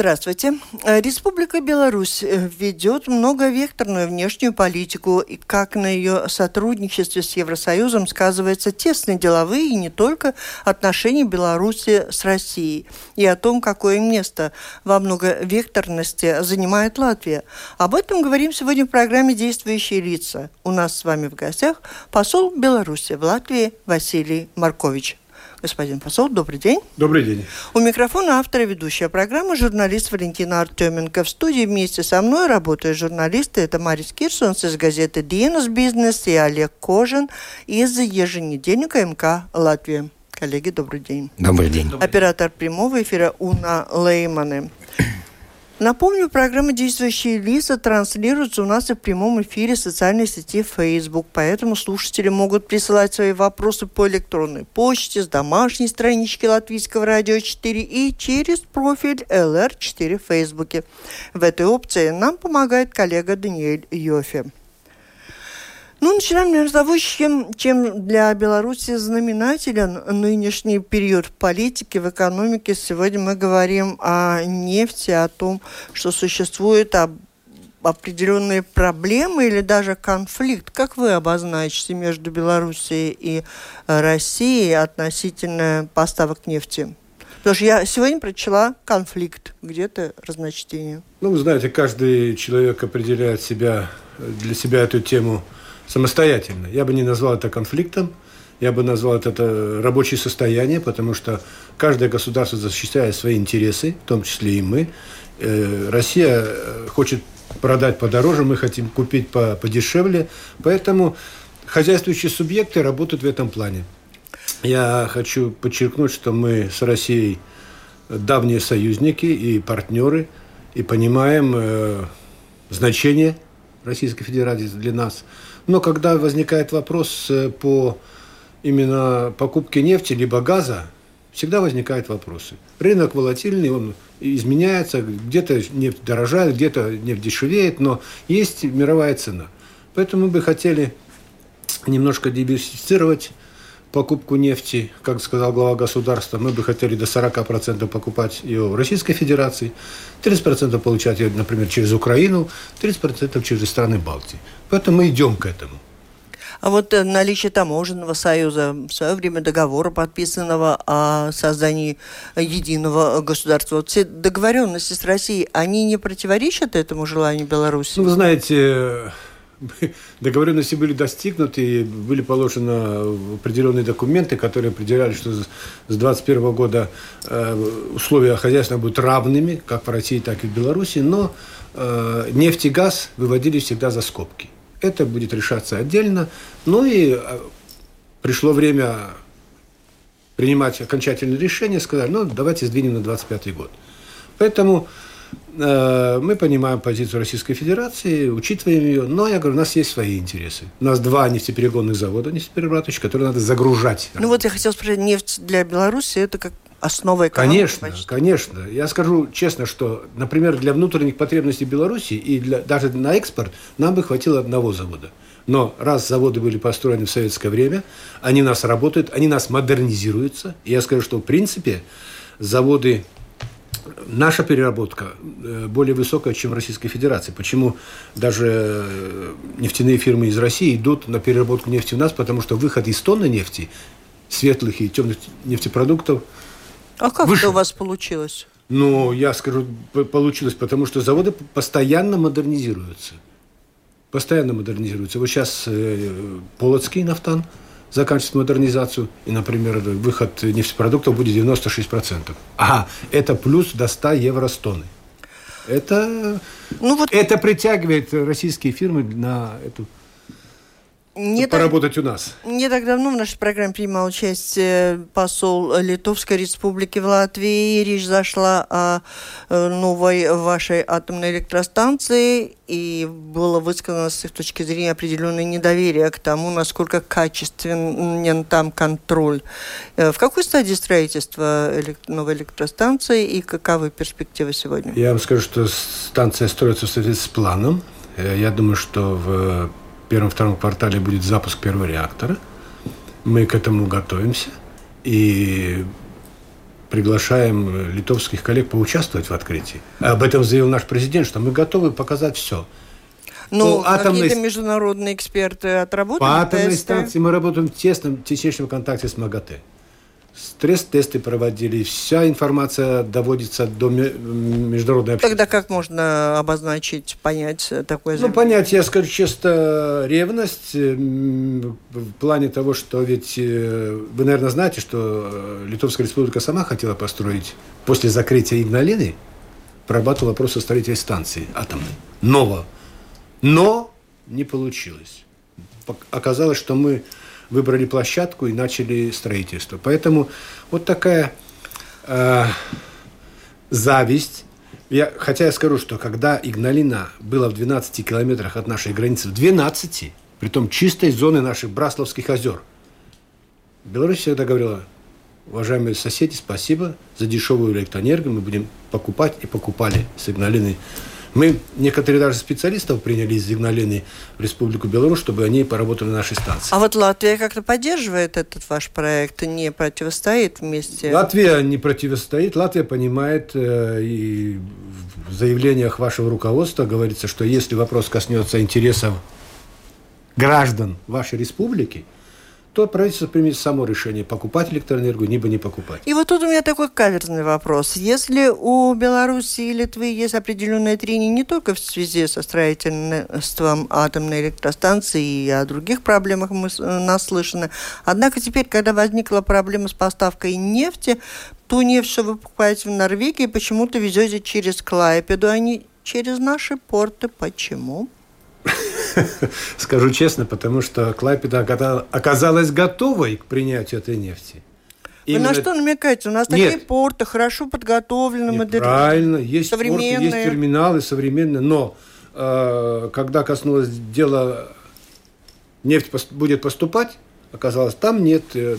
Здравствуйте. Э, Республика Беларусь э, ведет многовекторную внешнюю политику, и как на ее сотрудничестве с Евросоюзом сказываются тесные деловые и не только отношения Беларуси с Россией, и о том, какое место во многовекторности занимает Латвия. Об этом говорим сегодня в программе «Действующие лица». У нас с вами в гостях посол Беларуси в Латвии Василий Маркович. Господин посол, добрый день. Добрый день. У микрофона автора ведущая программы журналист Валентина Артеменко. В студии вместе со мной работают журналисты. Это Марис Кирсонс из газеты «Диенус Бизнес» и Олег Кожин из еженедельника МК «Латвия». Коллеги, добрый день. Добрый день. Оператор прямого эфира Уна Лейманы. Напомню, программа «Действующие лица» транслируется у нас и в прямом эфире социальной сети Facebook, поэтому слушатели могут присылать свои вопросы по электронной почте с домашней странички Латвийского радио 4 и через профиль LR4 в Фейсбуке. В этой опции нам помогает коллега Даниэль Йофе. Ну, начинаем, наверное, с того, чем, чем для Беларуси знаменателен нынешний период в политике, в экономике. Сегодня мы говорим о нефти, о том, что существует определенные проблемы или даже конфликт. Как вы обозначите между Белоруссией и э, Россией относительно поставок нефти? Потому что я сегодня прочла конфликт, где-то разночтение. Ну, вы знаете, каждый человек определяет себя, для себя эту тему – самостоятельно. Я бы не назвал это конфликтом, я бы назвал это рабочее состояние, потому что каждое государство защищает свои интересы, в том числе и мы. Э, Россия э, хочет продать подороже, мы хотим купить по, подешевле, поэтому хозяйствующие субъекты работают в этом плане. Я хочу подчеркнуть, что мы с Россией давние союзники и партнеры, и понимаем э, значение Российской Федерации для нас – но когда возникает вопрос э, по именно покупке нефти либо газа, всегда возникают вопросы. Рынок волатильный, он изменяется, где-то нефть дорожает, где-то нефть дешевеет, но есть мировая цена. Поэтому мы бы хотели немножко диверсифицировать покупку нефти, как сказал глава государства, мы бы хотели до 40% покупать ее в Российской Федерации, 30% получать ее, например, через Украину, 30% через страны Балтии. Поэтому мы идем к этому. А вот э, наличие таможенного союза, в свое время договора, подписанного о создании единого государства, вот все договоренности с Россией, они не противоречат этому желанию Беларуси? Ну, вы знаете, договоренности были достигнуты, и были положены определенные документы, которые определяли, что с 2021 года э, условия хозяйства будут равными, как в России, так и в Беларуси, но э, нефть и газ выводились всегда за скобки. Это будет решаться отдельно. Ну и э, пришло время принимать окончательное решение, сказали, ну, давайте сдвинем на 25 год. Поэтому мы понимаем позицию Российской Федерации, учитываем ее, но я говорю, у нас есть свои интересы. У нас два нефтеперегонных завода, нефтеперерабатывающих, которые надо загружать. Ну вот я хотел спросить, нефть для Беларуси это как основа экономики? Конечно, почти. конечно. Я скажу честно, что, например, для внутренних потребностей Беларуси и для, даже на экспорт нам бы хватило одного завода. Но раз заводы были построены в советское время, они у нас работают, они у нас модернизируются. И я скажу, что в принципе заводы наша переработка э, более высокая, чем в Российской Федерации. Почему даже э, нефтяные фирмы из России идут на переработку нефти у нас? Потому что выход из тонны нефти, светлых и темных нефтепродуктов А как выше. это у вас получилось? Ну, я скажу, получилось, потому что заводы постоянно модернизируются. Постоянно модернизируются. Вот сейчас э, Полоцкий нафтан – заканчивать модернизацию, и, например, выход нефтепродуктов будет 96%. Ага, это плюс до 100 евро с тонны. Это, ну вот... это притягивает российские фирмы на эту не поработать так, у нас. Не так давно в нашей программе принимал участие посол Литовской Республики в Латвии. Речь зашла о э, новой вашей атомной электростанции, и было высказано с их точки зрения определенное недоверие к тому, насколько качественен там контроль. Э, в какой стадии строительства новой электростанции и каковы перспективы сегодня? Я вам скажу, что станция строится в соответствии с планом. Э, я думаю, что в первом-втором квартале будет запуск первого реактора. Мы к этому готовимся и приглашаем литовских коллег поучаствовать в открытии. Об этом заявил наш президент, что мы готовы показать все. Ну, атомной... какие-то международные эксперты отработали По атомной тесты? станции мы работаем в тесном, теснейшем контакте с МАГАТЭ стресс-тесты проводили, вся информация доводится до международной общественности. Тогда как можно обозначить, понять такое? Ну, понять, я скажу честно, ревность в плане того, что ведь э, вы, наверное, знаете, что э, Литовская республика сама хотела построить после закрытия Игналины, прорабатывала вопрос о строительстве станции атомной. Нового. Но не получилось. Оказалось, что мы выбрали площадку и начали строительство. Поэтому вот такая э, зависть. Я, хотя я скажу, что когда Игналина была в 12 километрах от нашей границы, в 12, при том чистой зоны наших Брасловских озер, Беларусь всегда говорила, уважаемые соседи, спасибо за дешевую электроэнергию, мы будем покупать и покупали с Игналины мы некоторые даже специалистов приняли из Игналины в Республику Беларусь, чтобы они поработали на нашей станции. А вот Латвия как-то поддерживает этот ваш проект, не противостоит вместе? Латвия не противостоит. Латвия понимает, э, и в заявлениях вашего руководства говорится, что если вопрос коснется интересов граждан вашей республики, то правительство примет само решение, покупать электроэнергию, либо не покупать. И вот тут у меня такой каверзный вопрос. Если у Беларуси и Литвы есть определенные трения не только в связи со строительством атомной электростанции и о других проблемах мы наслышаны, однако теперь, когда возникла проблема с поставкой нефти, ту нефть, что вы покупаете в Норвегии, почему-то везете через Клайпеду, а не через наши порты. Почему? Скажу честно, потому что Клайпеда оказалась готовой к принятию этой нефти. Именно... Вы на что намекаете? У нас Нет. такие порты хорошо подготовлены, модернизированы. Правильно, есть современные. порты, есть терминалы современные, но э, когда коснулось дела, нефть будет поступать, оказалось, там нет э,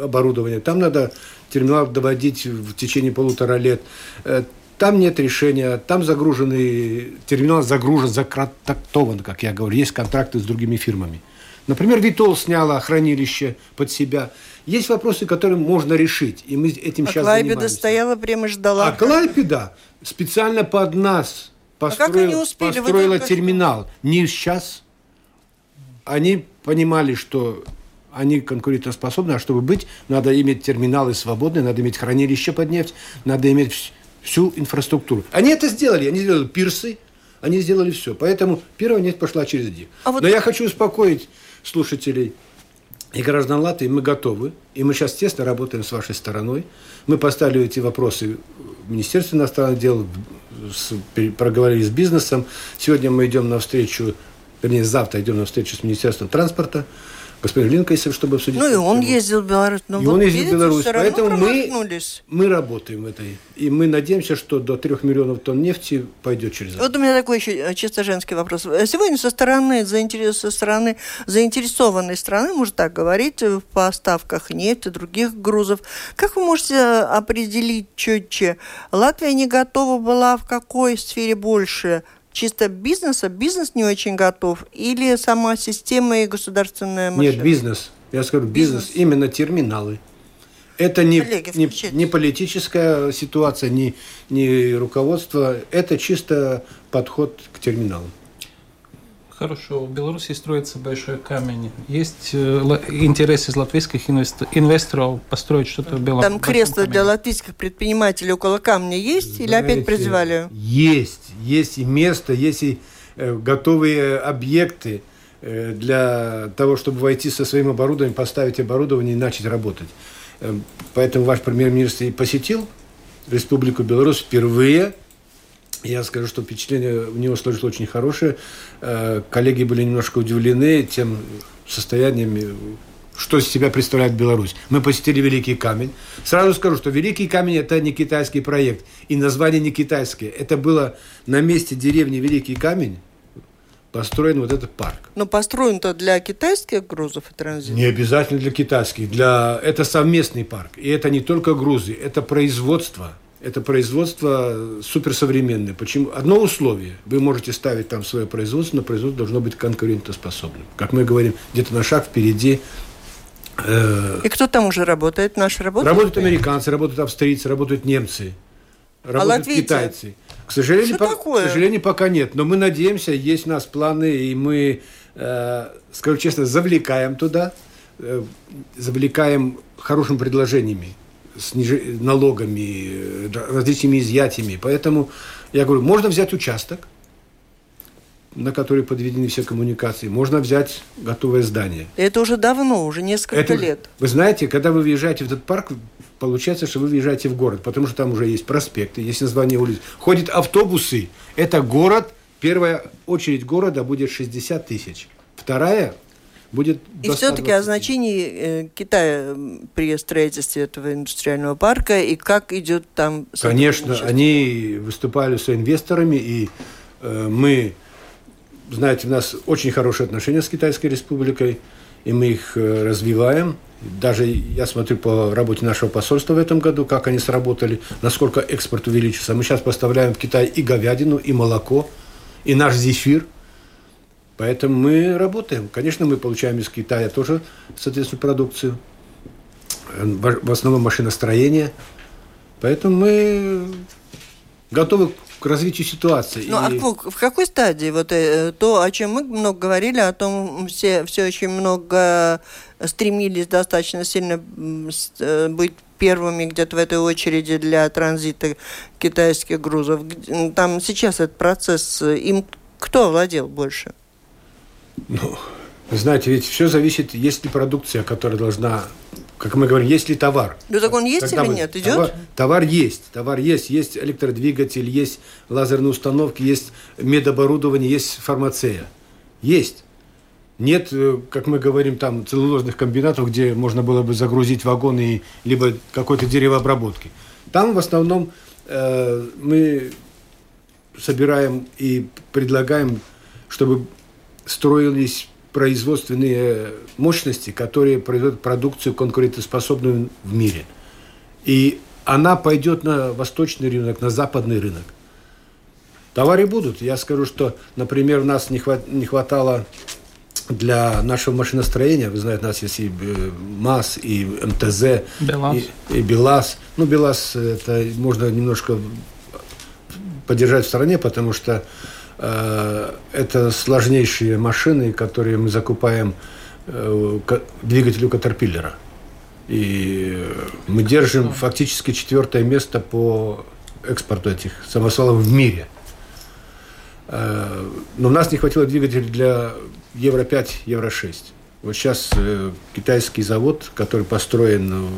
оборудования, там надо терминал доводить в течение полутора лет. Э, там нет решения, там загруженный терминал загружен, закраттован, как я говорю. Есть контракты с другими фирмами. Например, Витол сняла хранилище под себя. Есть вопросы, которые можно решить, и мы этим а сейчас Клайпеда занимаемся. стояла прямо ждала. А Клайпеда специально под нас построил, а построила терминал. Не сейчас. Они понимали, что они конкурентоспособны, а чтобы быть, надо иметь терминалы свободные, надо иметь хранилище под нефть, надо иметь всю инфраструктуру. Они это сделали. Они сделали пирсы, они сделали все. Поэтому первая нефть пошла через них. А вот... Но я хочу успокоить слушателей и граждан Латвии. Мы готовы. И мы сейчас тесно работаем с вашей стороной. Мы поставили эти вопросы в Министерстве иностранных дел, с, проговорили с бизнесом. Сегодня мы идем на встречу, вернее, завтра идем на встречу с Министерством транспорта господин Линкайсов, чтобы обсудить. Ну и он ездил в Беларусь. Но и вот он ездил в Беларусь. Поэтому мы, мы работаем в этой. И мы надеемся, что до трех миллионов тонн нефти пойдет через это. Вот у меня такой еще э, чисто женский вопрос. Сегодня со стороны, со стороны заинтересованной страны, можно так говорить, в поставках нефти, других грузов, как вы можете определить четче, Латвия не готова была в какой сфере больше – чисто бизнеса, бизнес не очень готов, или сама система и государственная машина? Нет, бизнес. Я скажу, бизнес, бизнес. именно терминалы. Это не, Коллеги, не, не политическая ситуация, не, не руководство, это чисто подход к терминалам. Хорошо, в Беларуси строится большой камень. Есть э, интерес из латвийских инвесторов построить что-то в Беларуси? Там кресло для латвийских предпринимателей около камня есть Знаете, или опять призывали? Есть, есть и место, есть и э, готовые объекты э, для того, чтобы войти со своим оборудованием, поставить оборудование и начать работать. Поэтому ваш премьер-министр и посетил Республику Беларусь впервые – я скажу, что впечатление у него сложилось очень хорошее. Э, коллеги были немножко удивлены тем состоянием, что из себя представляет Беларусь. Мы посетили Великий Камень. Сразу скажу, что Великий Камень – это не китайский проект, и название не китайское. Это было на месте деревни Великий Камень, построен вот этот парк. Но построен-то для китайских грузов и транзита? Не обязательно для китайских. Для... Это совместный парк. И это не только грузы, это производство. Это производство суперсовременное. Почему? Одно условие. Вы можете ставить там свое производство, но производство должно быть конкурентоспособным. Как мы говорим, где-то на шаг впереди э, и кто там уже работает? Наши работают? Работают американцы, работают австрийцы, работают немцы, а работают а китайцы. К сожалению, по, такое? к сожалению, пока нет. Но мы надеемся, есть у нас планы, и мы, э, скажу честно, завлекаем туда, э, завлекаем хорошими предложениями, сниж... налогами, э, различными изъятиями. Поэтому я говорю, можно взять участок, на который подведены все коммуникации, можно взять готовое здание. Это уже давно, уже несколько Это, лет. Вы знаете, когда вы въезжаете в этот парк, получается, что вы въезжаете в город, потому что там уже есть проспекты, есть название улиц. Ходят автобусы. Это город, первая очередь города будет 60 тысяч. Вторая будет И все-таки о значении э, Китая при строительстве этого индустриального парка и как идет там... Конечно, они выступали с инвесторами, и э, мы, знаете, у нас очень хорошие отношения с Китайской республикой, и мы их э, развиваем. Даже я смотрю по работе нашего посольства в этом году, как они сработали, насколько экспорт увеличился. Мы сейчас поставляем в Китай и говядину, и молоко, и наш зефир. Поэтому мы работаем. Конечно, мы получаем из Китая тоже, соответственно, продукцию. В основном машиностроение. Поэтому мы готовы к развитию ситуации. Ну, а и... а в, в какой стадии вот э, то, о чем мы много говорили, о том все, все очень много стремились достаточно сильно э, быть первыми где-то в этой очереди для транзита китайских грузов. Там сейчас этот процесс, э, им кто владел больше? Ну, знаете, ведь все зависит, есть ли продукция, которая должна как мы говорим, есть ли товар. Ну так он есть Когда или мы, нет? Идет? Товар, товар есть, товар есть, есть электродвигатель, есть лазерные установки, есть медоборудование, есть фармация. Есть. Нет, э, как мы говорим, там целлулозных комбинатов, где можно было бы загрузить вагоны, либо какой-то деревообработки. Там в основном э, мы собираем и предлагаем, чтобы строились производственные мощности, которые производят продукцию конкурентоспособную в мире. И она пойдет на восточный рынок, на западный рынок. Товары будут. Я скажу, что, например, нас не, хват, не хватало для нашего машиностроения, вы знаете, у нас есть и э, МАЗ, и МТЗ, БелАЗ. И, и БелАЗ. Ну, БелАЗ это можно немножко поддержать в стороне, потому что Э, это сложнейшие машины, которые мы закупаем э, двигателю Катерпиллера. И мы держим фактически четвертое место по экспорту этих самосвалов в мире. Э, но у нас не хватило двигателей для Евро-5, Евро-6. Вот сейчас китайский завод, который построен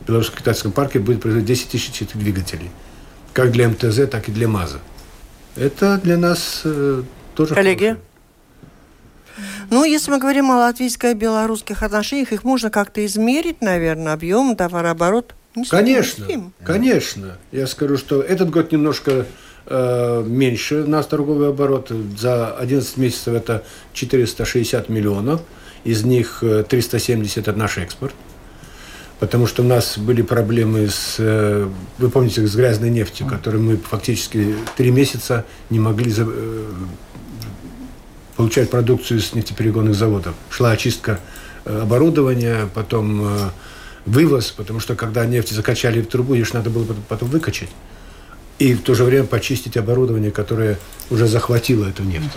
в Белорусском китайском парке, будет производить 10 тысяч этих двигателей. Как для МТЗ, так и для МАЗа. Это для нас э, тоже Коллеги? Хорошо. Ну, если мы говорим о латвийско-белорусских отношениях, их можно как-то измерить, наверное, объем, товарооборот. Не конечно, конечно. Я скажу, что этот год немножко э, меньше у нас торговый оборот. За 11 месяцев это 460 миллионов. Из них 370 э, – это наш экспорт потому что у нас были проблемы с, э, вы помните, с грязной нефтью, которую мы фактически три месяца не могли э, получать продукцию с нефтеперегонных заводов. Шла очистка э, оборудования, потом вывоз, потому что когда нефть закачали в трубу, ее надо было потом выкачать. И в то же время почистить оборудование, которое уже захватило эту нефть.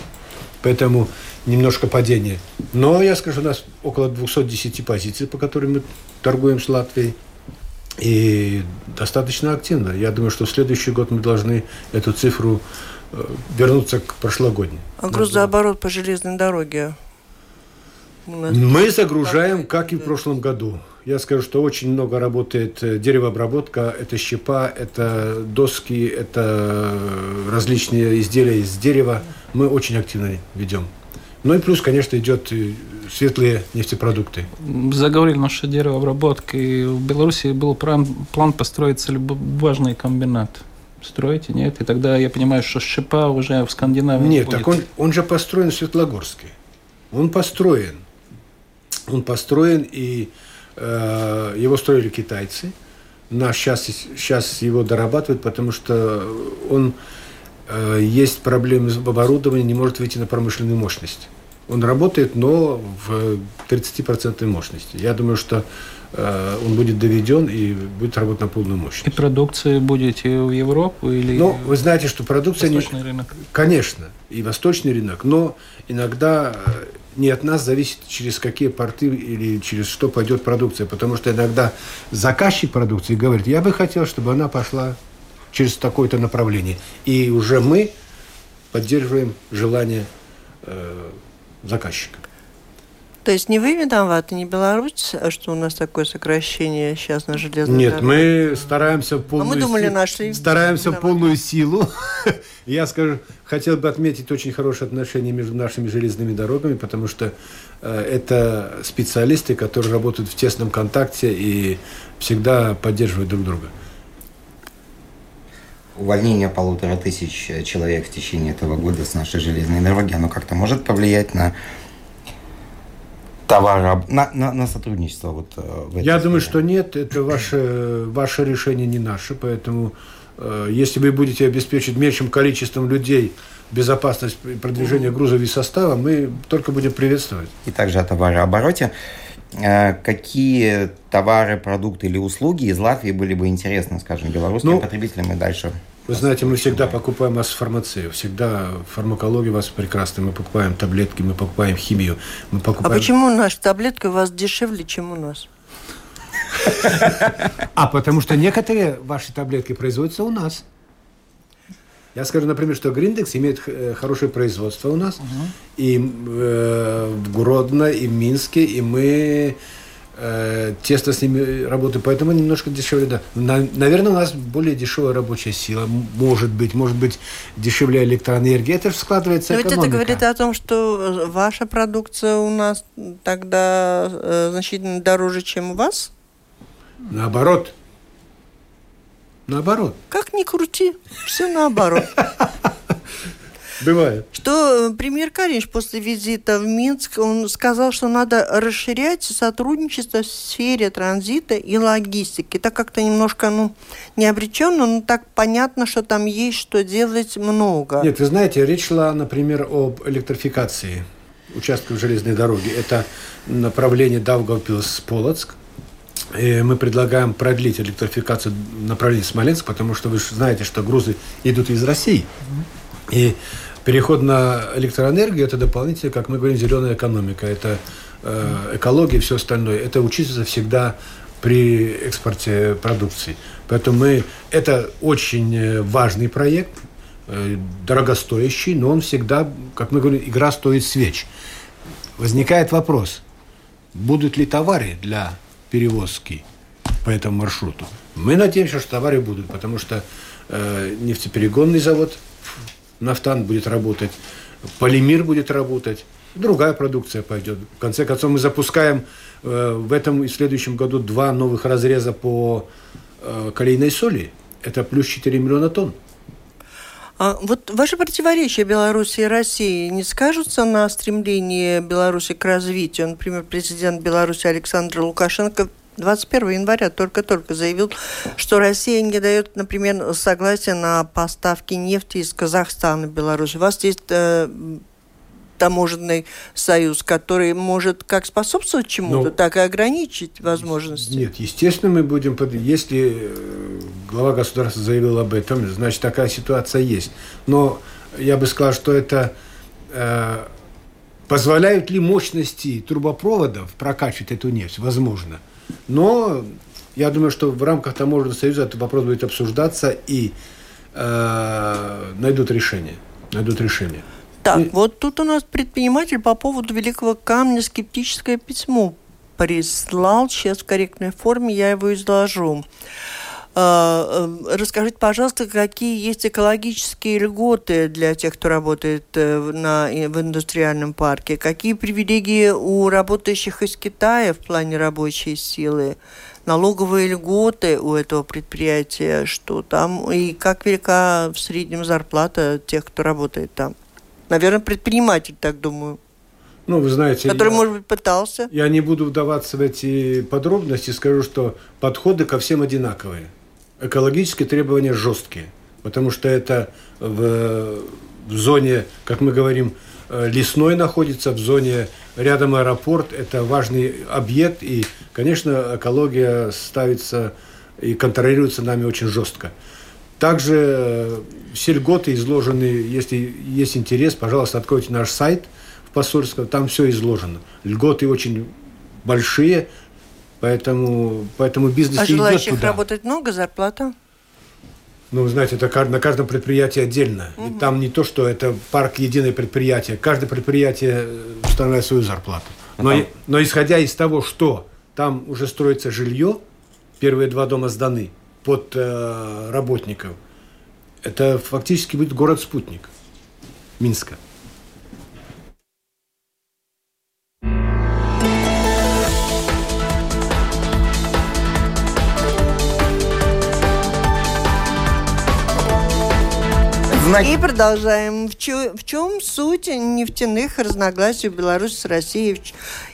Поэтому немножко падение. Но я скажу, у нас около 210 позиций, по которым мы торгуем с Латвией. И достаточно активно. Я думаю, что в следующий год мы должны эту цифру э, вернуться к прошлогодней. А грузооборот по железной дороге? Мы загружаем, как и в прошлом году. Я скажу, что очень много работает э, деревообработка, это щепа, это доски, это различные изделия из дерева. Мы очень активно ведем. Ну и плюс, конечно, идет светлые нефтепродукты. Заговорили насчет деревообработки. В Беларуси был план, построить важный комбинат. Строите, нет? И тогда я понимаю, что Щепа уже в Скандинавии Нет, будет. так он, он же построен в Светлогорске. Он построен. Он построен, и э, его строили китайцы. Наш сейчас, сейчас его дорабатывают, потому что он э, есть проблемы с оборудованием, не может выйти на промышленную мощность. Он работает, но в 30% мощности. Я думаю, что э, он будет доведен и будет работать на полную мощность. И продукция будете в Европу или Ну, вы знаете, что продукция... восточный не... рынок? Конечно, и восточный рынок, но иногда э, не от нас зависит, через какие порты или через что пойдет продукция, потому что иногда заказчик продукции говорит, я бы хотел, чтобы она пошла через такое-то направление. И уже мы поддерживаем желание э, заказчика. То есть не вы виноваты, не Беларусь, а что у нас такое сокращение сейчас на железной Нет, дороге? мы стараемся в полную А мы думали, си- нашли. Стараемся в Виноваты. полную силу. Я скажу, хотел бы отметить очень хорошие отношения между нашими железными дорогами, потому что э, это специалисты, которые работают в тесном контакте и всегда поддерживают друг друга. Увольнение полутора тысяч человек в течение этого года с нашей железной дороги, оно как-то может повлиять на товар, на, на, на сотрудничество вот э, в этой Я думаю, сфере? что нет, это ваше, ваше решение, не наше, поэтому э, если вы будете обеспечить меньшим количеством людей безопасность продвижения грузов и состава, мы только будем приветствовать. И также о товарообороте. Э, Какие товары, продукты или услуги из Латвии были бы интересны, скажем, белорусским Ну, потребителям и дальше? Вы знаете, мы всегда покупаем вас фармацию, всегда фармакология у вас прекрасная. Мы покупаем таблетки, мы покупаем химию, мы А покупаем... почему наша таблетка у вас дешевле, чем у нас? А потому что некоторые ваши таблетки производятся у нас. Я скажу, например, что Гриндекс имеет э, хорошее производство у нас. И э, в Гродно, и в Минске, и мы э, тесно с ними работаем. Поэтому немножко дешевле, да. На- наверное, у нас более дешевая рабочая сила. Может быть, может быть, дешевле электроэнергия. Это же складывается Но ведь это экономика. говорит о том, что э, ваша продукция у нас тогда э, значительно дороже, чем у вас? Наоборот. Наоборот. Как ни крути, все наоборот. Бывает. Что э, премьер Каринч после визита в Минск, он сказал, что надо расширять сотрудничество в сфере транзита и логистики. Это как-то немножко, ну, не обреченно, но так понятно, что там есть что делать много. Нет, вы знаете, речь шла, например, об электрификации участков железной дороги. Это направление Даугавпилс-Полоцк. И мы предлагаем продлить электрификацию направления Смоленск, потому что вы же знаете, что грузы идут из России. И переход на электроэнергию – это дополнительно, как мы говорим, зеленая экономика. Это э, экология и все остальное. Это учиться всегда при экспорте продукции. Поэтому мы, это очень э, важный проект, э, дорогостоящий, но он всегда, как мы говорим, игра стоит свеч. Возникает вопрос, будут ли товары для перевозки по этому маршруту? Мы надеемся, что товары будут, потому что э, нефтеперегонный завод Нафтан будет работать, полимер будет работать, другая продукция пойдет. В конце концов, мы запускаем э, в этом и следующем году два новых разреза по э, калийной соли. Это плюс 4 миллиона тонн. А вот ваши противоречия Беларуси и России не скажутся на стремлении Беларуси к развитию? Например, президент Беларуси Александр Лукашенко 21 января только-только заявил, что Россия не дает, например, согласия на поставки нефти из Казахстана в Беларусь. У вас есть э, таможенный союз, который может как способствовать чему-то, Ну, так и ограничить возможности. Нет, естественно, мы будем... Под... Если э, глава государства заявил об этом, значит, такая ситуация есть. Но я бы сказал, что это... э, позволяют ли мощности трубопроводов прокачивать эту нефть? Возможно. Но я думаю, что в рамках таможенного союза этот вопрос будет обсуждаться и э, найдут решение. Найдут решение. Так, И- вот тут у нас предприниматель по поводу Великого Камня скептическое письмо прислал. Сейчас в корректной форме я его изложу. А, э, расскажите, пожалуйста, какие есть экологические льготы для тех, кто работает э, на, в индустриальном парке? Какие привилегии у работающих из Китая в плане рабочей силы? налоговые льготы у этого предприятия, что там и как велика в среднем зарплата тех, кто работает там. Наверное, предприниматель, так думаю. Ну, вы знаете... Который, я, может быть, пытался. Я не буду вдаваться в эти подробности, скажу, что подходы ко всем одинаковые. Экологические требования жесткие, потому что это в, в зоне, как мы говорим, э, лесной находится, в зоне рядом аэропорт, это важный объект, и, конечно, экология ставится и контролируется нами очень жестко. Также э, все льготы изложены, если есть интерес, пожалуйста, откройте наш сайт в посольство, там все изложено. Льготы очень большие, поэтому, поэтому бизнес а желающих идет туда. работать много, зарплата? Ну, знаете, это на каждом предприятии отдельно. Угу. И там не то, что это парк единое предприятие. Каждое предприятие устанавливает свою зарплату. А но, там... но исходя из того, что там уже строится жилье, первые два дома сданы под э, работников, это фактически будет город-спутник Минска. Знаки... И продолжаем. В, чё, в чем суть нефтяных разногласий Беларуси с Россией?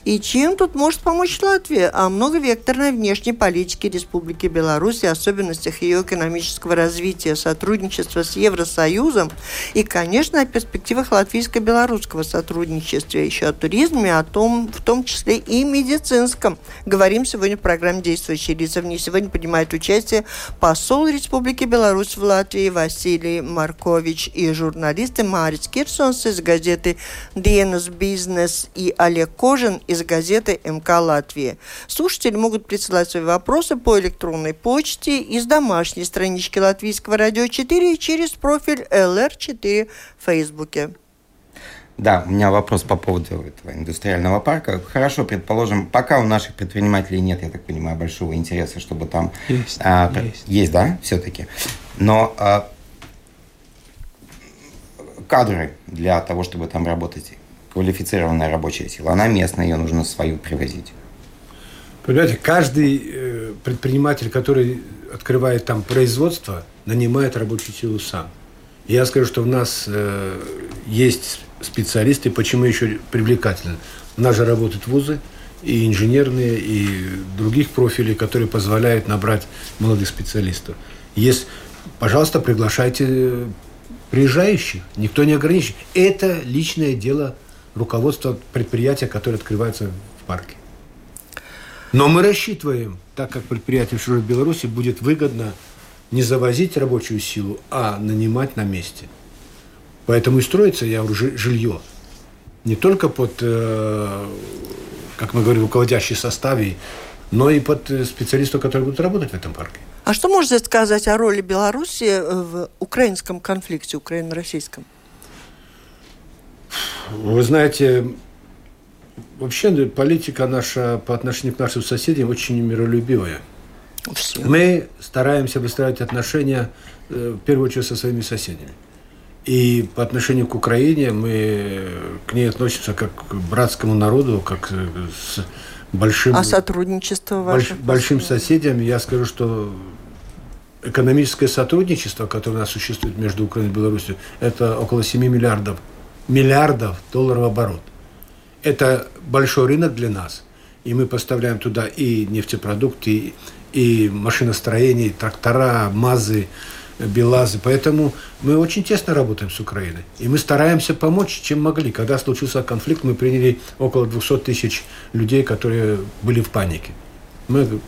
И чем тут может помочь Латвия? О многовекторной внешней политике Республики Беларусь, особенностях ее экономического развития, сотрудничества с Евросоюзом и, конечно, о перспективах латвийско-белорусского сотрудничества, еще о туризме, о том, в том числе и медицинском. Говорим сегодня в программе «Действующие лица». В ней сегодня принимает участие посол Республики Беларусь в Латвии Василий Маркович. Петрович и журналисты Марис Кирсонс из газеты «Dienas Бизнес» и Олег Кожин из газеты МК Латвия. Слушатели могут присылать свои вопросы по электронной почте из домашней странички Латвийского радио 4 через профиль LR4 в Фейсбуке. Да, у меня вопрос по поводу этого индустриального парка. Хорошо, предположим, пока у наших предпринимателей нет, я так понимаю, большого интереса, чтобы там... Есть, а, есть. есть, да, все-таки. Но а, кадры для того, чтобы там работать, квалифицированная рабочая сила. Она местная, ее нужно свою привозить. Понимаете, каждый э, предприниматель, который открывает там производство, нанимает рабочую силу сам. Я скажу, что у нас э, есть специалисты, почему еще привлекательно. У нас же работают вузы, и инженерные, и других профилей, которые позволяют набрать молодых специалистов. Есть, пожалуйста, приглашайте приезжающих, никто не ограничивает. Это личное дело руководства предприятия, которое открывается в парке. Но мы рассчитываем, так как предприятие в Беларуси будет выгодно не завозить рабочую силу, а нанимать на месте. Поэтому и строится, я говорю, жилье. Не только под, э, как мы говорим, руководящий составе, но и под э, специалистов, которые будут работать в этом парке. А что можете сказать о роли Беларуси э, в украинском конфликте, украино-российском? Вы знаете, вообще политика наша по отношению к нашим соседям очень миролюбивая. Все. Мы стараемся выстраивать отношения э, в первую очередь со своими соседями. И по отношению к Украине мы к ней относимся как к братскому народу, как с большим... А сотрудничество ваше? Больш, большим соседям я скажу, что экономическое сотрудничество, которое у нас существует между Украиной и Беларусью, это около 7 миллиардов, миллиардов долларов оборот. Это большой рынок для нас. И мы поставляем туда и нефтепродукты, и машиностроение, и трактора, МАЗы, БелАЗы. Поэтому мы очень тесно работаем с Украиной. И мы стараемся помочь, чем могли. Когда случился конфликт, мы приняли около 200 тысяч людей, которые были в панике. Мы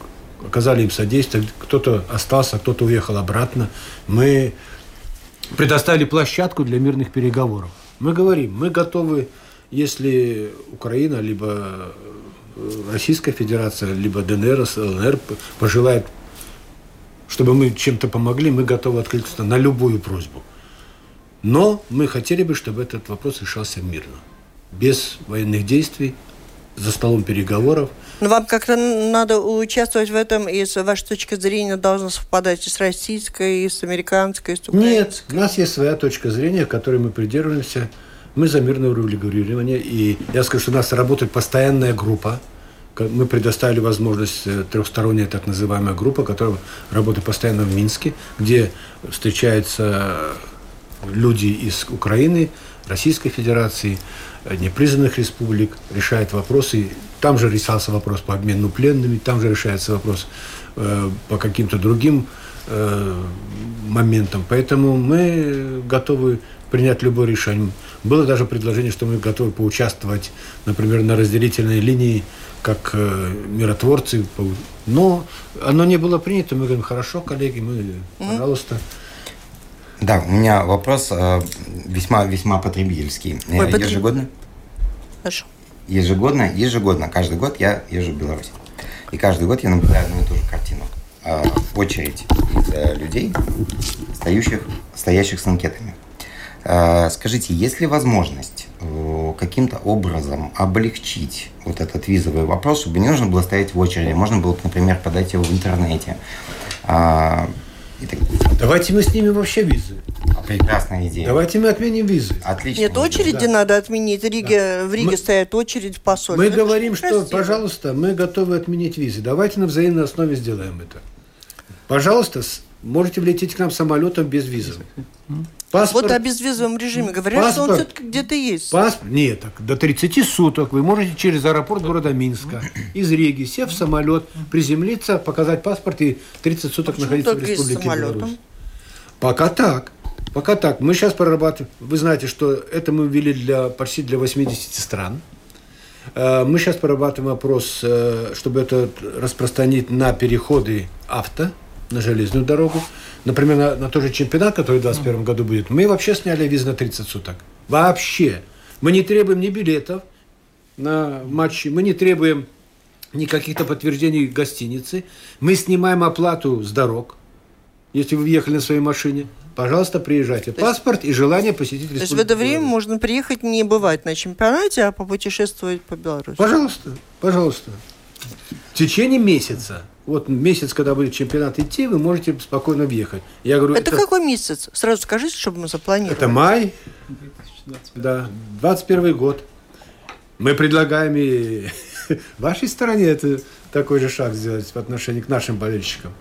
оказали им содействие. Кто-то остался, кто-то уехал обратно. Мы предоставили площадку для мирных переговоров. Мы говорим, мы готовы, если Украина, либо Российская Федерация, либо ДНР, ЛНР пожелает чтобы мы чем-то помогли, мы готовы откликнуться на любую просьбу. Но мы хотели бы, чтобы этот вопрос решался мирно, без военных действий, за столом переговоров. Но вам как-то надо участвовать в этом, и с вашей точки зрения должно совпадать и с российской, и с американской, и с украинской? Нет, у нас есть своя точка зрения, которой мы придерживаемся. Мы за мирное урегулирование. И я скажу, что у нас работает постоянная группа. Мы предоставили возможность э, трехсторонняя так называемая группа, которая работает постоянно в Минске, где встречаются люди из Украины, Российской Федерации, непризнанных республик, решает вопросы. Там же решался вопрос по обмену пленными, там же решается вопрос э, по каким-то другим э, моментам. Поэтому мы готовы принять любое решение. Было даже предложение, что мы готовы поучаствовать, например, на разделительной линии, как э, миротворцы. Но оно не было принято. Мы говорим, хорошо, коллеги, мы, пожалуйста. Да, у меня вопрос э, весьма весьма потребительский. Ой, потреб... Ежегодно? Хорошо. Ежегодно, ежегодно, каждый год я езжу в Беларусь. И каждый год я наблюдаю одну и ту же картину. Э, очередь из э, людей, стоящих, стоящих с анкетами. Э, скажите, есть ли возможность э, каким-то образом облегчить вот этот визовый вопрос, чтобы не нужно было стоять в очереди, можно было, например, подать его в интернете? Э, так... Давайте мы снимем вообще визы. Прекрасная идея. Давайте мы отменим визы. Отлично. Нет, очереди да. надо отменить. Риге, да. В Риге мы, стоит очередь в посольстве. Мы это говорим, что, красиво. пожалуйста, мы готовы отменить визы. Давайте на взаимной основе сделаем это. Пожалуйста, можете влететь к нам самолетом без визы. Паспорт, вот о безвизовом режиме говорят, паспорт, что он все-таки где-то есть. Паспорт, нет, так, до 30 суток вы можете через аэропорт города Минска из Риги, сев в самолет, приземлиться, показать паспорт и 30 суток Почему находиться в Республике Беларусь. Пока так. Пока так. Мы сейчас прорабатываем. Вы знаете, что это мы ввели для, почти для 80 стран. Э, мы сейчас прорабатываем вопрос, э, чтобы это распространить на переходы авто, на железную дорогу. Например, на, на тот же чемпионат, который в 2021 году будет, мы вообще сняли визы на 30 суток. Вообще. Мы не требуем ни билетов на матчи, мы не требуем ни каких-то подтверждений гостиницы. Мы снимаем оплату с дорог, если вы въехали на своей машине. Пожалуйста, приезжайте. То Паспорт и желание посетить республику. То есть в это время можно приехать не бывать на чемпионате, а попутешествовать по Беларуси? Пожалуйста, пожалуйста. В течение месяца вот месяц, когда будет чемпионат идти, вы можете спокойно въехать. Я говорю, это, это какой месяц? Сразу скажите, чтобы мы запланировали. Это май, 2021. да, 21 год. Мы предлагаем и вашей стороне это такой же шаг сделать в отношении к нашим болельщикам.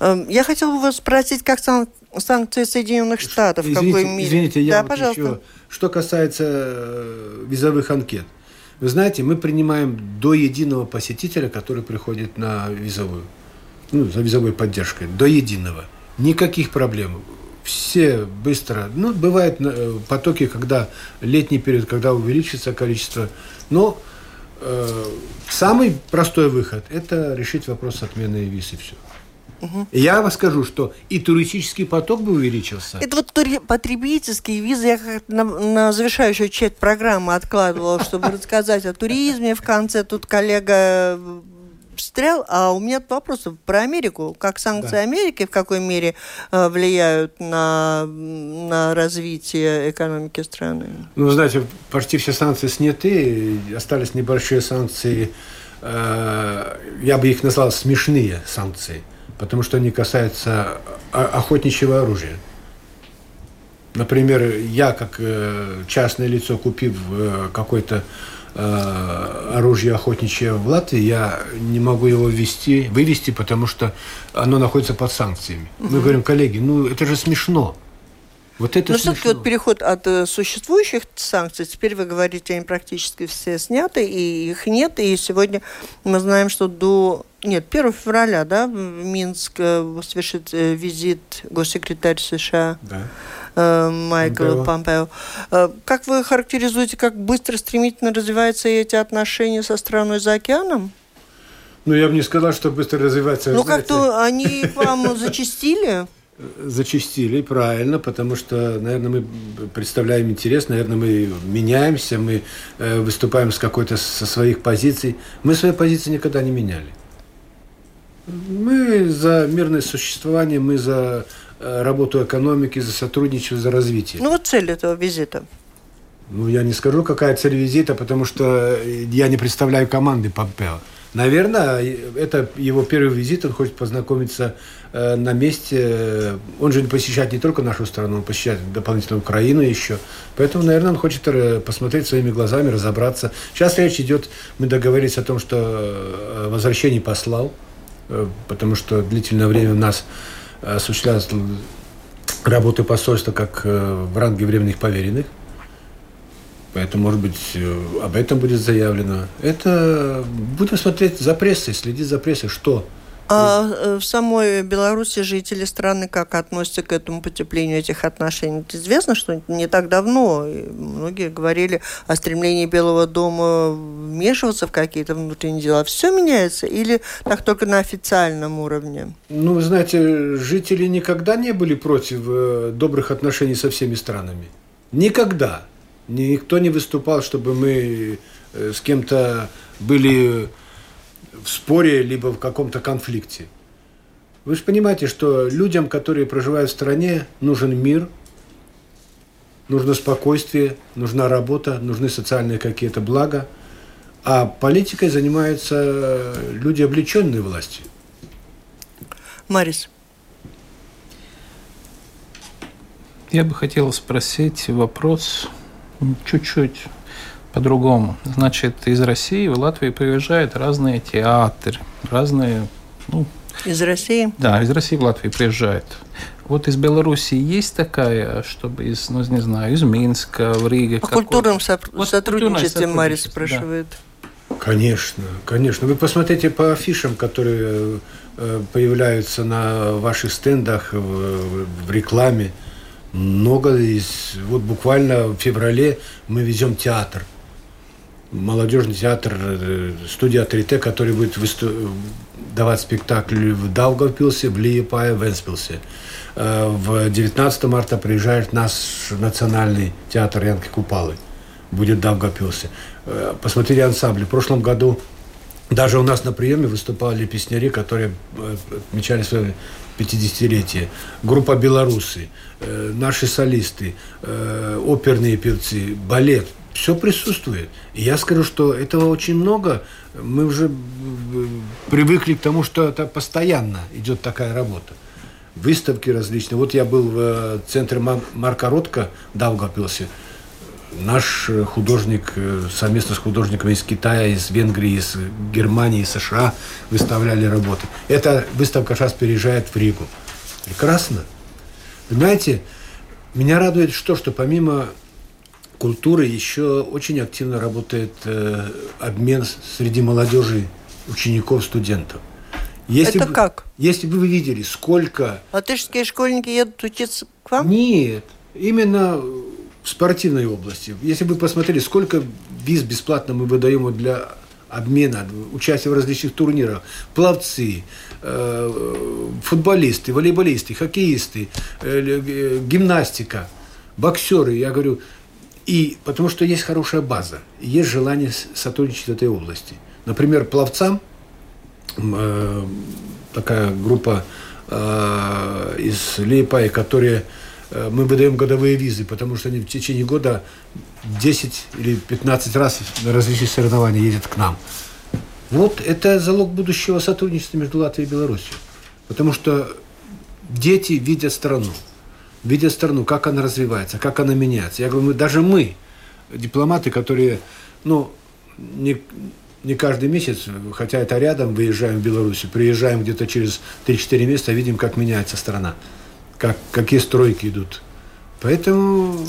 Эм, я хотела бы вас спросить, как сан санкции Соединенных Штатов, извините, какой мере? Извините, я да, вот пожалуйста. еще... Что касается э, визовых анкет. Вы знаете, мы принимаем до единого посетителя, который приходит на визовую, ну, за визовой поддержкой, до единого. Никаких проблем. Все быстро. Ну, бывают э, потоки, когда летний период, когда увеличится количество. Но э, самый простой выход – это решить вопрос отмены виз и все. Угу. Я вам скажу, что и туристический поток бы увеличился. Это вот потребительские визы я как на, на завершающую часть программы откладывала, чтобы рассказать о туризме. В конце тут коллега встрял, а у меня вопрос про Америку. Как санкции да. Америки в какой мере э, влияют на, на развитие экономики страны? Ну, знаете, почти все санкции сняты, остались небольшие санкции, э, я бы их назвал смешные санкции – потому что они касаются охотничьего оружия. Например, я как э, частное лицо, купив э, какое-то э, оружие охотничье в Латвии, я не могу его ввести, вывести, потому что оно находится под санкциями. Угу. Мы говорим, коллеги, ну это же смешно. Вот это Но все-таки вот переход от э, существующих санкций, теперь вы говорите, они практически все сняты, и их нет, и сегодня мы знаем, что до... Нет, 1 февраля, да, в Минск э, совершит э, визит госсекретарь США да. э, Майкл Помпео. Помпео. Как вы характеризуете, как быстро, стремительно развиваются эти отношения со страной за океаном? Ну, я бы не сказал, что быстро развивается. Ну, как-то они вам зачастили? зачастили, правильно, потому что, наверное, мы представляем интерес, наверное, мы меняемся, мы выступаем с какой-то со своих позиций. Мы свои позиции никогда не меняли. Мы за мирное существование, мы за э, работу экономики, за сотрудничество, за развитие. Ну вот цель этого визита. Ну, я не скажу, какая цель визита, потому что я не представляю команды Помпео. Наверное, это его первый визит, он хочет познакомиться э, на месте. Он же посещает не только нашу страну, он посещает дополнительно Украину еще. Поэтому, наверное, он хочет э, посмотреть своими глазами, разобраться. Сейчас речь идет, мы договорились о том, что э, возвращение послал, э, потому что длительное время у нас осуществлялась работа посольства как э, в ранге временных поверенных. Поэтому, может быть, э, об этом будет заявлено. Это будем смотреть за прессой, следить за прессой, что а э, в самой Беларуси жители страны как относятся к этому потеплению этих отношений? Известно, что не так давно многие говорили о стремлении Белого дома вмешиваться в какие-то внутренние дела. Все меняется или так только на официальном уровне? Ну, вы знаете, жители никогда не были против э, добрых отношений со всеми странами. Никогда. Никто не выступал, чтобы мы э, с кем-то были в споре, либо в каком-то конфликте. Вы же понимаете, что людям, которые проживают в стране, нужен мир, нужно спокойствие, нужна работа, нужны социальные какие-то блага. А политикой занимаются люди, облеченные властью. Марис. Я бы хотел спросить вопрос чуть-чуть по-другому. Значит, из России в Латвию приезжают разные театры, разные... Ну, из России? Да, из России в Латвию приезжают. Вот из Беларуси есть такая, чтобы из, ну, не знаю, из Минска, в Риге. По культурном со- вот сотрудничестве Марис спрашивает. Да. Конечно, конечно. Вы посмотрите по афишам, которые э, появляются на ваших стендах в, в рекламе. Много из... Вот буквально в феврале мы везем театр молодежный театр, э, студия Атрите, который будет давать спектакль в Даугавпилсе, в Лиепае, в Энспилсе. Э, в 19 марта приезжает наш национальный театр Янки Купалы. Будет в Даугавпилсе. Э, посмотрите ансамбли. В прошлом году даже у нас на приеме выступали песняри, которые отмечали свое 50-летие. Группа «Белорусы», наши солисты, оперные певцы, балет – все присутствует. И я скажу, что этого очень много. Мы уже привыкли к тому, что это постоянно идет такая работа. Выставки различные. Вот я был в э, центре Марка Ротко в Даугавпилсе. Наш художник э, совместно с художниками из Китая, из Венгрии, из Германии, из США выставляли работы. Эта выставка сейчас переезжает в Ригу. Прекрасно. Знаете, меня радует что, что помимо культуры еще очень активно работает э, обмен среди молодежи, учеников, студентов. Если Это бы, как? Если бы вы видели, сколько... Латышские школьники едут учиться к вам? Нет, именно в спортивной области. Если бы посмотрели, сколько виз бесплатно мы выдаем для обмена, участия в различных турнирах, пловцы, э, футболисты, волейболисты, хоккеисты, э, э, гимнастика, боксеры. Я говорю, и потому что есть хорошая база, есть желание сотрудничать в этой области. Например, пловцам э, такая группа э, из Лейпай, которые э, мы выдаем годовые визы, потому что они в течение года 10 или 15 раз на различные соревнования ездят к нам. Вот это залог будущего сотрудничества между Латвией и Беларусью. Потому что дети видят страну видя страну, как она развивается, как она меняется. Я говорю, мы, даже мы, дипломаты, которые, ну, не, не каждый месяц, хотя это рядом, выезжаем в Беларусь, приезжаем где-то через 3-4 месяца, видим, как меняется страна, как, какие стройки идут. Поэтому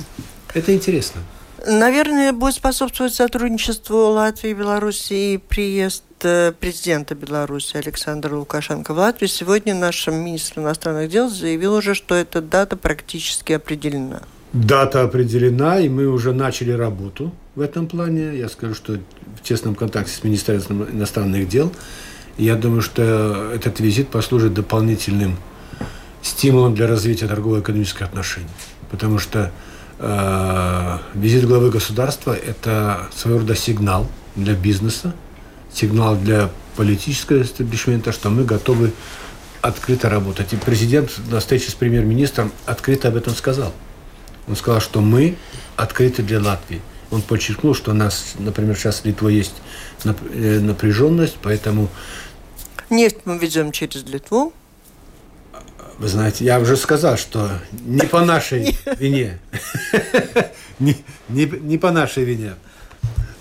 это интересно. Наверное, будет способствовать сотрудничеству Латвии и Беларуси приезд э, президента Беларуси Александра Лукашенко в Латвию. Сегодня наш министр иностранных дел заявил уже, что эта дата практически определена. Дата определена, и мы уже начали работу в этом плане. Я скажу, что в тесном контакте с Министерством иностранных дел. Я думаю, что этот визит послужит дополнительным стимулом для развития торгово-экономических отношений. Потому что Э, визит главы государства – это своего рода сигнал для бизнеса, сигнал для политического истеблишмента, что мы готовы открыто работать. И президент на встрече с премьер-министром открыто об этом сказал. Он сказал, что мы открыты для Латвии. Он подчеркнул, что у нас, например, сейчас в Литве есть э, напряженность, поэтому... Нефть мы везем через Литву. Вы знаете, я уже сказал, что не по нашей вине. Не, не, не по нашей вине.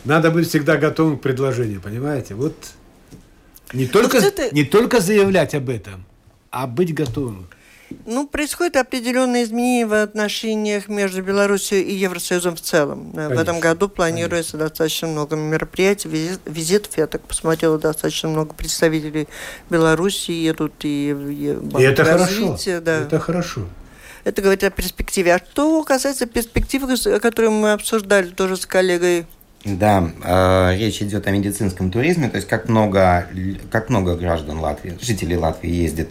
Надо быть всегда готовым к предложению, понимаете? Вот не только, не только заявлять об этом, а быть готовым. Ну, происходят определенные изменения в отношениях между Беларусью и Евросоюзом в целом. Конечно, в этом году планируется конечно. достаточно много мероприятий, визит, визитов. Я так посмотрела, достаточно много представителей Беларуси едут и, и, и это хорошо. Да. Это хорошо. Это говорит о перспективе. А что касается перспектив, которые мы обсуждали тоже с коллегой да, э, речь идет о медицинском туризме, то есть как много, как много граждан Латвии, жителей Латвии ездит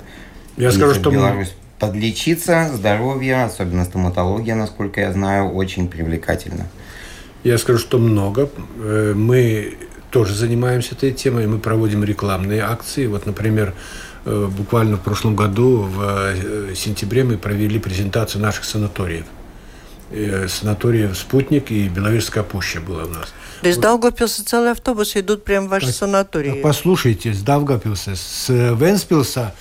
я скажу, что Беларусь подлечиться, здоровье, особенно стоматология, насколько я знаю, очень привлекательно. Я скажу, что много. Э, мы тоже занимаемся этой темой, мы проводим рекламные акции. Вот, например, э, буквально в прошлом году, в э, сентябре, мы провели презентацию наших санаториев. Санаториев «Спутник» и Беловежская пуща было у нас. То есть вот. Даугавпилса целые автобусы идут прямо в ваши санатории? Послушайте, с Даугавпилса, с Венспилса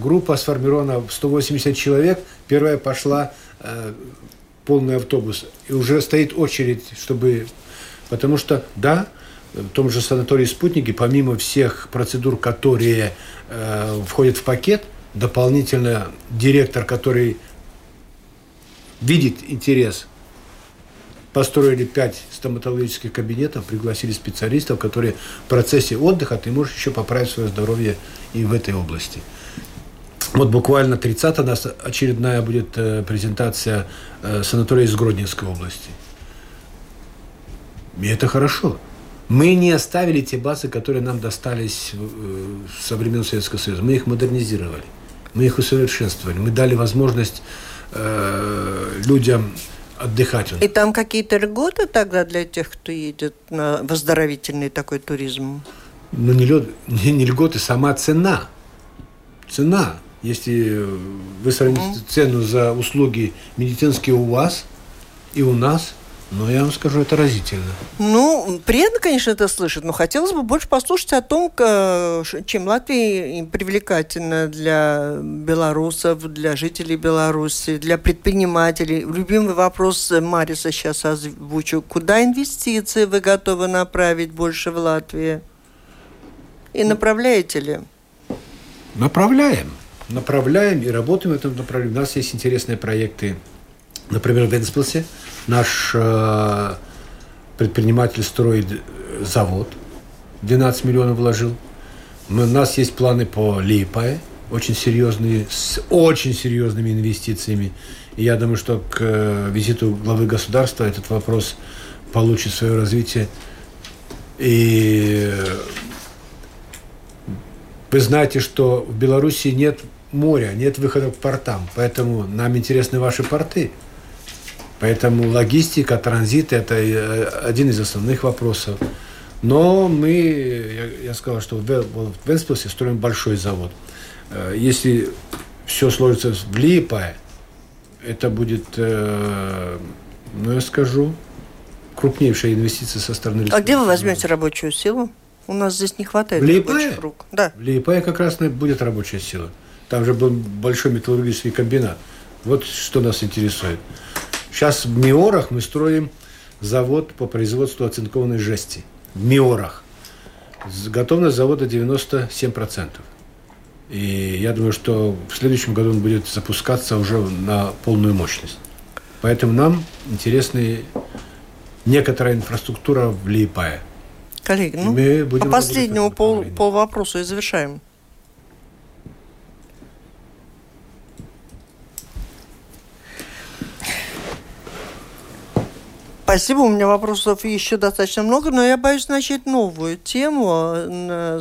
группа сформирована в 180 человек. Первая пошла э, полный автобус. И уже стоит очередь, чтобы... Потому что, да, в том же санатории «Спутники», помимо всех процедур, которые э, входят в пакет, дополнительно директор, который видит интерес, построили пять стоматологических кабинетов, пригласили специалистов, которые в процессе отдыха ты можешь еще поправить свое здоровье и в этой области. Вот буквально 30 у нас очередная будет э, презентация э, санатория из Гродненской области. И это хорошо. Мы не оставили те базы, которые нам достались э, со времен Советского Союза. Мы их модернизировали, мы их усовершенствовали, мы дали возможность людям отдыхать. И там какие-то льготы тогда для тех, кто едет на выздоровительный такой туризм? Ну, не, лед, не, не льготы, сама цена. Цена. Если вы сравните mm. цену за услуги медицинские у вас и у нас, ну, я вам скажу, это разительно. Ну, приятно, конечно, это слышать, но хотелось бы больше послушать о том, чем Латвия привлекательна для белорусов, для жителей Беларуси, для предпринимателей. Любимый вопрос Мариса сейчас озвучу. Куда инвестиции вы готовы направить больше в Латвии? И направляете ли? Направляем направляем и работаем в этом направлении. У нас есть интересные проекты. Например, в Венспилсе наш э, предприниматель строит завод, 12 миллионов вложил. Мы, у нас есть планы по Липае, очень серьезные, с очень серьезными инвестициями. И я думаю, что к э, визиту главы государства этот вопрос получит свое развитие. И э, вы знаете, что в Беларуси нет моря, нет выхода к портам. Поэтому нам интересны ваши порты. Поэтому логистика, транзит – это э, один из основных вопросов. Но мы, я, я сказал, что в Венспилсе строим большой завод. Э, если все сложится в Липае, это будет, э, ну я скажу, крупнейшая инвестиция со стороны А где вы возьмете рабочую силу? У нас здесь не хватает в Липае? рабочих рук. Да. В Липае как раз будет рабочая сила. Там же был большой металлургический комбинат. Вот что нас интересует. Сейчас в Миорах мы строим завод по производству оцинкованной жести. В Миорах. Готовность завода 97%. И я думаю, что в следующем году он будет запускаться уже на полную мощность. Поэтому нам интересна некоторая инфраструктура в Лиепае. Коллеги, ну, по последнему пол, пол вопросу и завершаем. Спасибо, у меня вопросов еще достаточно много, но я боюсь начать новую тему,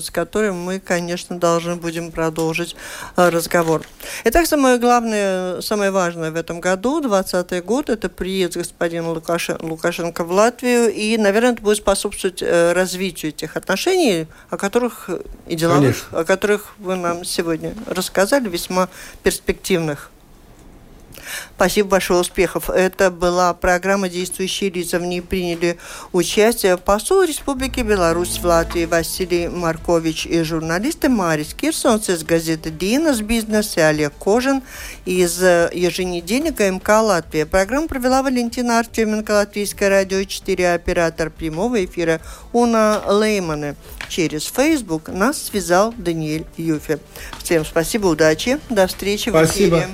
с которой мы, конечно, должны будем продолжить э, разговор. Итак, самое главное, самое важное в этом году, 2020 год, это приезд господина Лукашенко в Латвию, и, наверное, это будет способствовать э, развитию этих отношений, о которых и деловых, конечно. о которых вы нам сегодня рассказали, весьма перспективных. Спасибо большое, успехов. Это была программа «Действующие лица». В ней приняли участие посол Республики Беларусь в Латвии Василий Маркович и журналисты Марис Кирсонс из газеты «Динас Бизнес» и Олег Кожин из еженедельника МК «Латвия». Программу провела Валентина Артеменко, Латвийское радио 4, оператор прямого эфира Уна Леймана. Через Facebook нас связал Даниэль Юфе. Всем спасибо, удачи, до встречи спасибо. в эфире.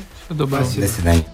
До свидания.